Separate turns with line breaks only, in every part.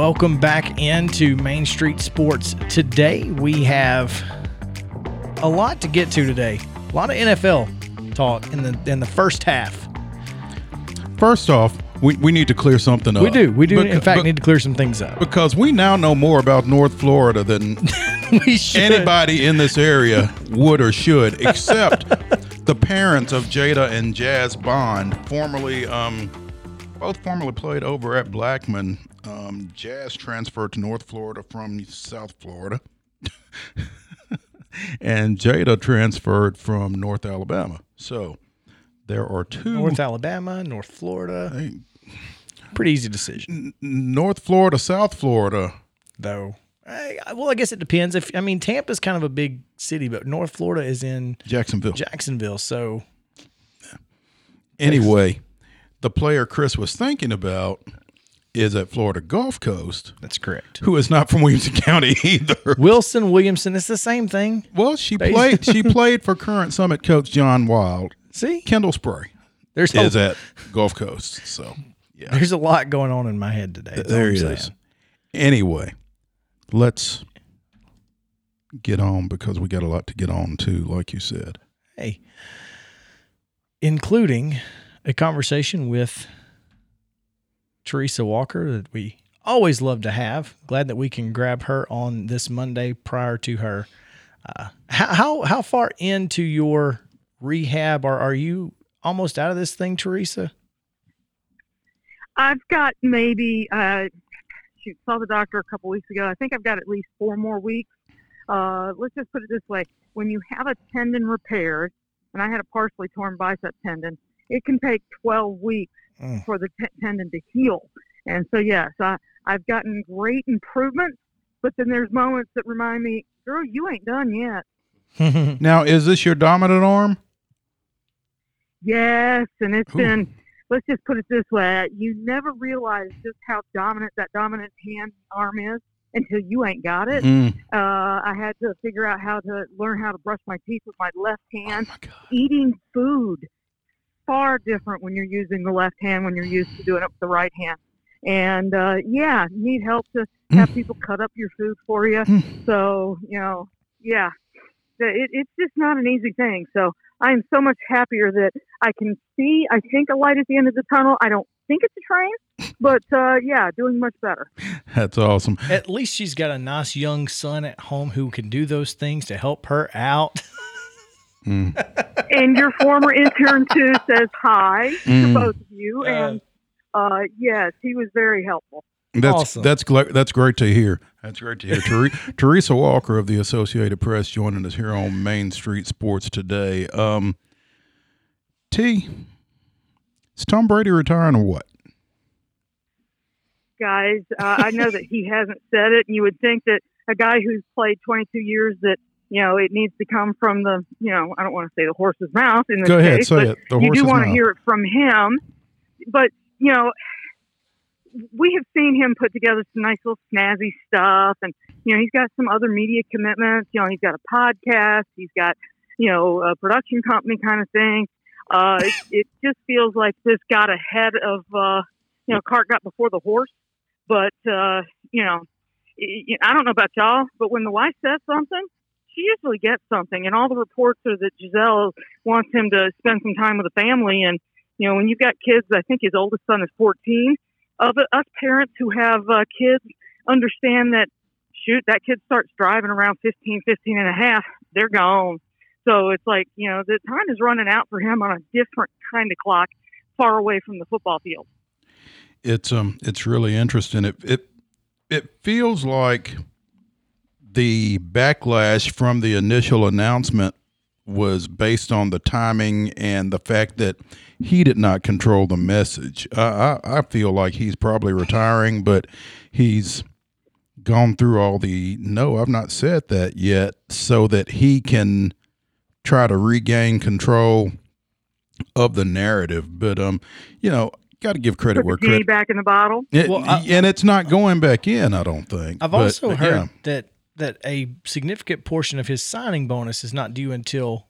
Welcome back into Main Street Sports. Today we have a lot to get to today. A lot of NFL talk in the in the first half.
First off, we, we need to clear something up.
We do. We do
Beca-
in fact
be-
need to clear some things up.
because we now know more about North Florida than anybody in this area would or should, except the parents of Jada and Jazz Bond, formerly um, both formerly played over at Blackman. Um, Jazz transferred to North Florida from South Florida, and Jada transferred from North Alabama. So there are two
North Alabama, North Florida.
Hey.
Pretty easy decision,
North Florida, South Florida.
though. I- well, I guess it depends. If I mean, Tampa's kind of a big city, but North Florida is in
Jacksonville.
Jacksonville, so
Anyway, the player Chris was thinking about is at Florida Gulf Coast,
that's correct.
who is not from Williamson County either.
Wilson Williamson, it's the same thing.
Well, she played. She played for current Summit coach John Wild.
See,
Kendall Spray
there's
is at Gulf Coast. So yeah,
There's a lot going on in my head today. That's all
there
I'm
he
saying.
Anyway, let's get on because we got a lot to get on to, like you said.
Hey, including a conversation with Teresa Walker that we always love to have. Glad that we can grab her on this Monday prior to her. Uh, how, how far into your rehab are are you almost out of this thing, Teresa?
I've got maybe uh, shoot, saw the doctor a couple weeks ago. I think I've got at least four more weeks. Uh, let's just put it this way: when you have a tendon repaired, and I had a partially torn bicep tendon, it can take 12 weeks
Mm.
for the t- tendon to heal. And so, yes, I, I've gotten great improvements, but then there's moments that remind me, girl, you ain't done yet.
Now, is this your dominant arm?
Yes, and it's
Ooh.
been. Let's just put it this way: you never realize just how dominant that dominant hand arm is until you ain't got it.
Mm.
Uh, I had to figure out how to learn how to brush my teeth with my left hand.
Oh my
Eating food far different when you're using the left hand when you're used to doing it with the right hand. And uh, yeah, need help to have people cut up your food for you.
Mm.
So you know, yeah, it, it's just not an easy thing. So I am so much happier that I can see. I think a light at the end of the tunnel. I don't think it's a train, but uh, yeah, doing much better.
That's awesome.
At least she's got a nice young son at home who can do those things to help her out.
Mm.
and your former intern too says hi
Mm.
to both of you. And uh, yes, he was very helpful.
That's
Awesome.
that's gla- that's great to hear. That's great to hear. Ter- Teresa Walker of the Associated Press joining us here on Main Street Sports today. Um, T, is Tom Brady retiring or what?
Guys, uh, I know that he hasn't said it, and you would think that a guy who's played 22 years that you know it needs to come from the you know I don't want to say the horse's mouth in this
Go ahead,
case,
say it. The
you do want to hear it from him. But you know, we have seen him put together some nice little snazzy stuff, and you know, he's got some other media commitments. You know, he's got a podcast, he's got you know a production company kind of thing. Uh, it, it just feels like this got ahead of uh, you know, cart got before the horse. But uh, you know, I don't know about y'all, but when the wife says something, she usually gets something. And all the reports are that Gisele wants him to spend some time with the family. And you know, when you've got kids, I think his oldest son is 14. Of the, us parents who have uh, kids understand that shoot, that kid starts driving around 15, 15 and a half, they're gone. So it's like, you know, the time is running out for him on a different kind of clock, far away from the football field.
It's um, it's really interesting. It it it feels like the backlash from the initial announcement was based on the timing and the fact that he did not control the message. I, I, I feel like he's probably retiring, but he's gone through all the no, I've not said that yet, so that he can try to regain control of the narrative. But um, you know, got to give credit
Put
where
the genie
credit.
back in the bottle.
It-
Well, I-
and it's not going back in. I don't think.
I've
But-
also heard
yeah.
that that a significant portion of his signing bonus is not due until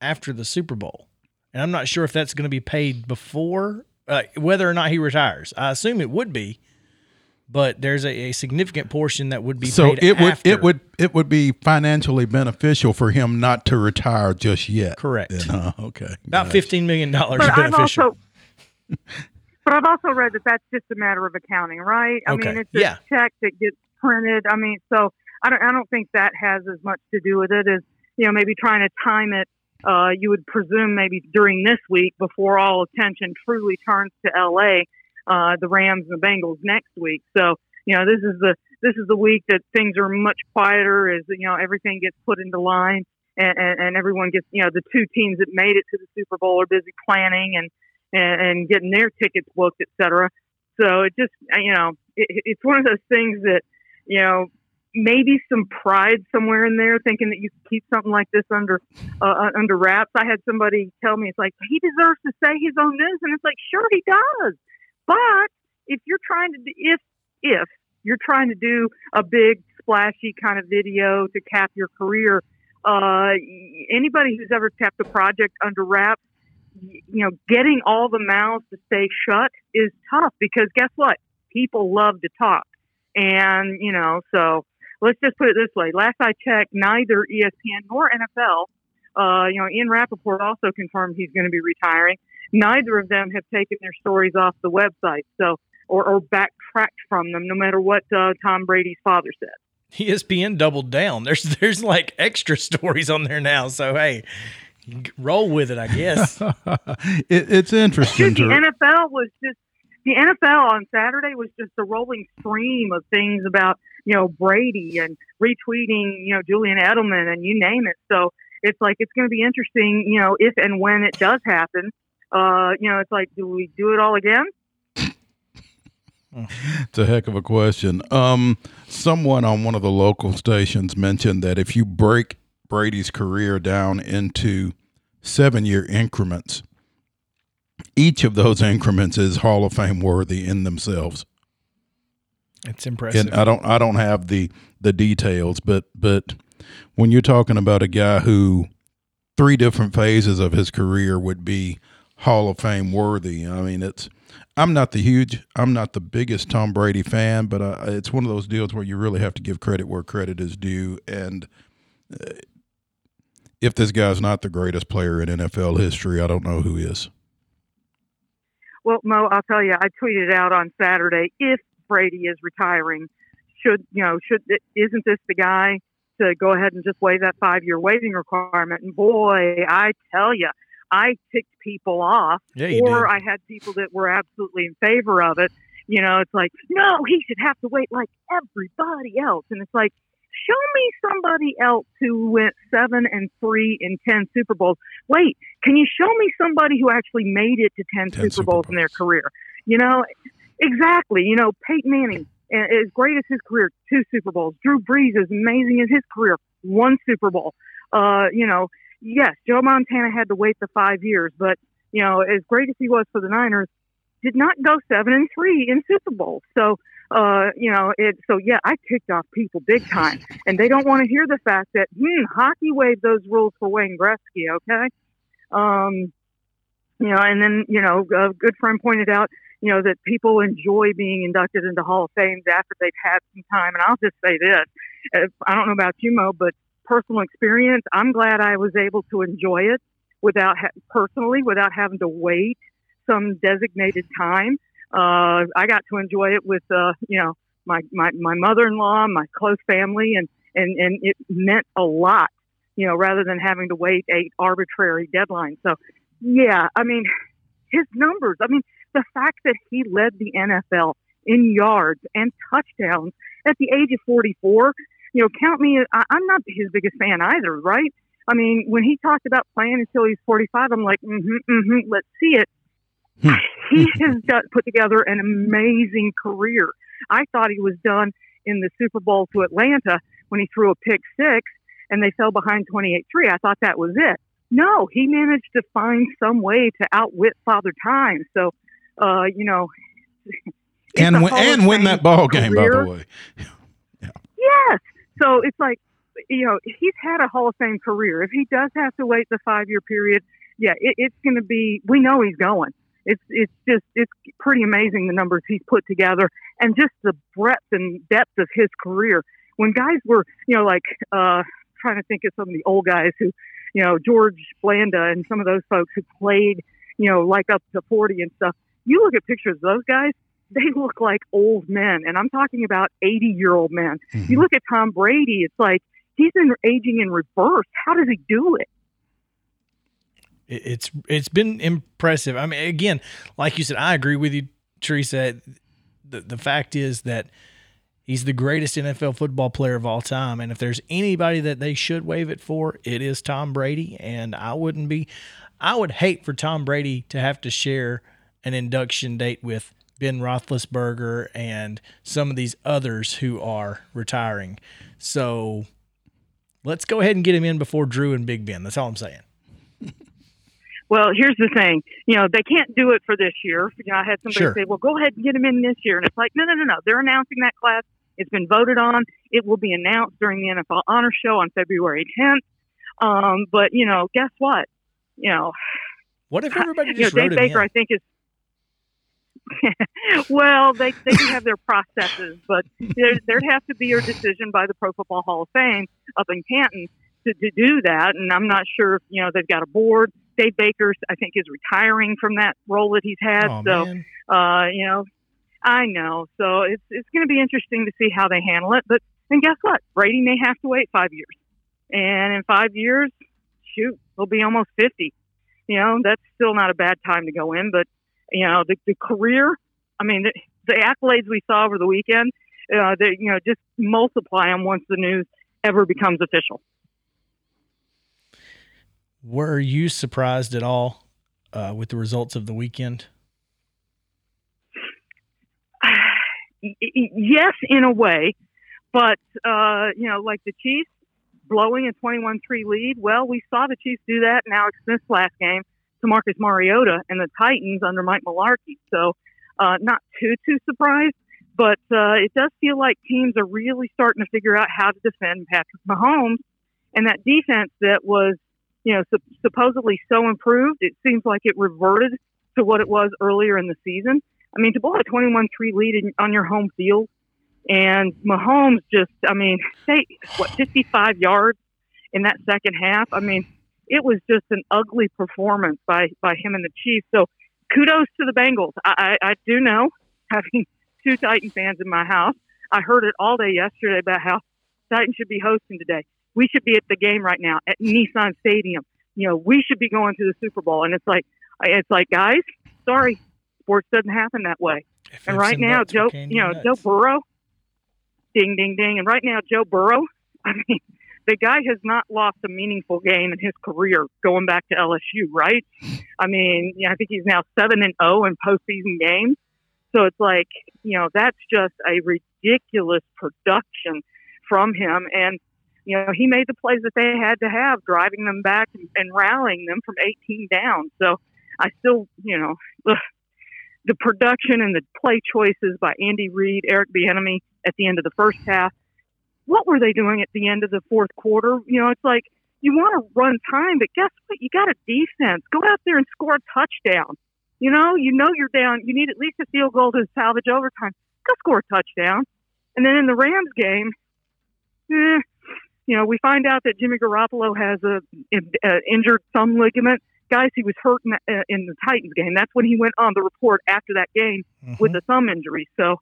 after the Super Bowl, and I'm not sure if that's going to be paid before, uh, whether or not he retires. I assume it would be, but there's a, a significant portion that would be
So
paid
it would
after.
it would it would be financially beneficial for him not to retire just yet.
Correct.
Then, huh? okay.
about fifteen million dollars
But I've
beneficial.
also, but I've also read that that's just a matter of accounting, right? I
Okay.
mean, it's a
Yeah.
check that gets printed. I mean, so I don't, I don't think that has as much to do with it as you know maybe trying to time it. Uh, you would presume maybe during this week before all attention truly turns to LA, uh, the Rams and the Bengals next week. So you know this is the this is the week that things are much quieter as you know everything gets put into line and, and, and everyone gets you know the two teams that made it to the Super Bowl are busy planning and and, and getting their tickets booked, et cetera. So it just you know it, it's one of those things that you know maybe some pride somewhere in there, thinking that you keep something like this under uh, under wraps. I had somebody tell me it's like he deserves to say his own news, and it's like sure he does, but if you're trying to if if you're trying to do a big splashy kind of video to cap your career, uh, anybody who's ever kept a project under wraps you know, getting all the mouths to stay shut is tough because guess what? People love to talk. And, you know, so let's just put it this way. Last I checked, neither ESPN nor NFL, uh, you know, Ian Rapoport also confirmed he's going to be retiring. Neither of them have taken their stories off the website. So, or, or backtracked from them, no matter what uh, Tom Brady's father said.
ESPN doubled down. There's there's like extra stories on there now. So hey, roll with it, I guess.
it, it's interesting
Dude, the NFL was just the NFL on Saturday was just a rolling stream of things about you know Brady and retweeting you know Julian Edelman and you name it. So it's like it's going to be interesting, you know, if and when it does happen. Uh, you know, it's like, do we do it all again?
It's a heck of a question. Um, someone on one of the local stations mentioned that if you break Brady's career down into seven year increments, each of those increments is Hall of Fame worthy in themselves.
It's impressive.
And I don't I don't have the the details, but but when you're talking about a guy who three different phases of his career would be Hall of Fame worthy. I mean, it's I'm not the huge I'm not the biggest Tom Brady fan, but uh, it's one of those deals where you really have to give credit where credit is due and uh, if this guy's not the greatest player in NFL history, I don't know who is.
Well, Mo, I'll tell you, I tweeted out on Saturday if Brady is retiring, should you know, should isn't this the guy to go ahead and just waive that five year waiving requirement? And boy, I tell you, I ticked people off,
Yeah,
or
did.
I had people that were absolutely in favor of it. You know, it's like, no, he should have to wait like everybody else, and it's like. Show me somebody else who went seven and three in ten Super Bowls. Wait, can you show me somebody who actually made it to 10,
10
Super,
Super
Bowls in their career? You know, exactly. You know, Peyton Manning, as great as his career, two Super Bowls. Drew Brees, as amazing as his career, one Super Bowl. Uh, you know, yes, Joe Montana had to wait the five years, but you know, as great as he was for the Niners, did not go seven and three in Super Bowls. So, uh, you know, it. So yeah, I kicked off people big time, and they don't want to hear the fact that hmm, hockey waived those rules for Wayne Gretzky. Okay, um, you know, and then you know, a good friend pointed out, you know, that people enjoy being inducted into Hall of Fame after they've had some time. And I'll just say this: if, I don't know about you, Mo, but personal experience, I'm glad I was able to enjoy it without ha- personally without having to wait some designated time. Uh, I got to enjoy it with, uh, you know, my, my, my mother-in-law, my close family, and, and, and it meant a lot, you know, rather than having to wait a arbitrary deadline. So, yeah, I mean, his numbers, I mean, the fact that he led the NFL in yards and touchdowns at the age of 44, you know, count me, I, I'm not his biggest fan either, right? I mean, when he talked about playing until he's 45, I'm like, mm-hmm, mm-hmm, let's see it.
Hmm.
he has got, put together an amazing career. I thought he was done in the Super Bowl to Atlanta when he threw a pick six and they fell behind 28 3. I thought that was it. No, he managed to find some way to outwit Father Time. So, uh, you know,
And win, and win that ball game, by the way.
Yes. So it's like, you know, he's had a Hall of Fame career. If he does have to wait the five year period, yeah, it, it's going to be, we know he's going. It's it's just it's pretty amazing the numbers he's put together and just the breadth and depth of his career. When guys were, you know, like uh, trying to think of some of the old guys who, you know, George Blanda and some of those folks who played, you know, like up to 40 and stuff. You look at pictures of those guys, they look like old men. And I'm talking about 80 year old men.
Mm-hmm.
You look at Tom Brady, it's like he's in aging in reverse. How does he do it?
It's it's been impressive. I mean, again, like you said, I agree with you, Teresa. The the fact is that he's the greatest NFL football player of all time, and if there's anybody that they should waive it for, it is Tom Brady. And I wouldn't be, I would hate for Tom Brady to have to share an induction date with Ben Roethlisberger and some of these others who are retiring. So let's go ahead and get him in before Drew and Big Ben. That's all I'm saying.
Well, here's the thing. You know, they can't do it for this year. You know, I had somebody
Sure.
say, "Well, go ahead and get him in this year," and it's like, no, no, no, no. They're announcing that class. It's been voted on. It will be announced during the NFL Honor Show on February 10th. Um, but you know, guess what? You know,
What if everybody just
you know, Dave Baker,
in?
I think is. well, they they do have their processes, but there there'd have to be a decision by the Pro Football Hall of Fame up in Canton to, to do that, and I'm not sure if you know they've got a board. Dave Baker, I think, is retiring from that role that he's had.
Oh,
so,
man.
uh, you know, I know. So it's it's going to be interesting to see how they handle it. But and guess what? Brady may have to wait five years, and in five years, shoot, he'll be almost fifty. You know, that's still not a bad time to go in. But you know, the, the career. I mean, the, the accolades we saw over the weekend. Uh, they you know just multiply them once the news ever becomes official.
Were you surprised at all uh, with the results of the weekend?
Yes, in a way, but uh, you know, like the Chiefs blowing a 21-3 lead. Well, we saw the Chiefs do that in Alex Smith's last game to Marcus Mariota and the Titans under Mike Mularkey. So, uh, not too too surprised, but uh, it does feel like teams are really starting to figure out how to defend Patrick Mahomes and that defense that was, you know, sup- supposedly so improved. It seems like it reverted to what it was earlier in the season. I mean, to blow a 21 3 lead in, on your home field, and Mahomes just, I mean, they, what, 55 yards in that second half? I mean, it was just an ugly performance by, by him and the Chiefs. So kudos to the Bengals. I, I, I do know, having two Titan fans in my house, I heard it all day yesterday about how Titans should be hosting today. We should be at the game right now at Nissan Stadium. You know, we should be going to the Super Bowl. And it's like, it's like, guys, sorry, sports doesn't happen that way.
If
And right now, Joe, you know,
nuts.
Joe Burrow, ding, ding, ding. And right now, Joe Burrow, I mean, the guy has not lost a meaningful game in his career going back to LSU, right? I mean, yeah, I think he's now seven and zero in postseason games. So it's like, you know, that's just a ridiculous production from him. And you know, he made the plays that they had to have, driving them back and, and rallying them from 18 down. So I still, you know, ugh, the production and the play choices by Andy Reid, Eric Bieniemy at the end of the first half. What were they doing at the end of the fourth quarter? You know, it's like you want to run time, but guess what? You got a defense. Go out there and score a touchdown. You know, you know you're down. You need at least a field goal to salvage overtime. Go score a touchdown. And then in the Rams game, eh, you know, we find out that Jimmy Garoppolo has a, a injured thumb ligament. Guys, he was hurt in, the- uh, in the Titans game. That's when he went on the report after that game
Mhm.
with a thumb injury. So,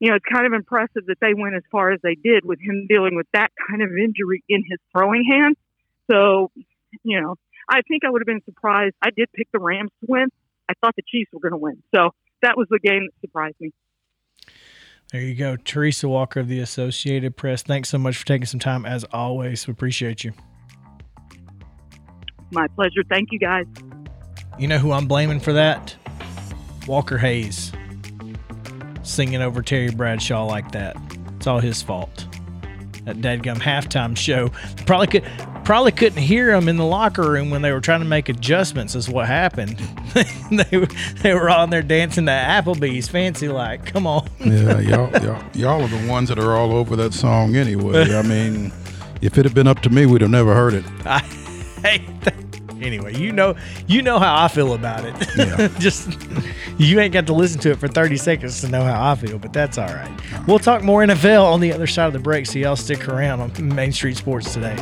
you know, it's kind of impressive that they went as far as they did with him dealing with that kind of injury in his throwing hand. So, you know, I think I would have been surprised. I did pick the Rams to win. I thought the Chiefs were going to win. So that was the game that surprised me.
There you go. Teresa Walker of the Associated Press. Thanks so much for taking some time as always. We appreciate you.
My pleasure. Thank you, guys.
You know who I'm blaming for that? Walker Hayes. Singing over Terry Bradshaw like that. It's all his fault. That dadgum halftime show. Probably could probably couldn't hear him in the locker room when they were trying to make adjustments is what happened. they, were- they were on there dancing to Applebee's fancy like. Come on.
Yeah, y'all, y'all, y'all are the ones that are all over that song anyway. I mean, if it had been up to me, we'd have never heard it.
I that. Anyway, you know, you know how I feel about it.
Yeah.
Just you ain't got to listen to it for 30 seconds to know how I feel, but that's all right. We'll talk more NFL on the other side of the break, so y'all stick around on Main Street Sports today.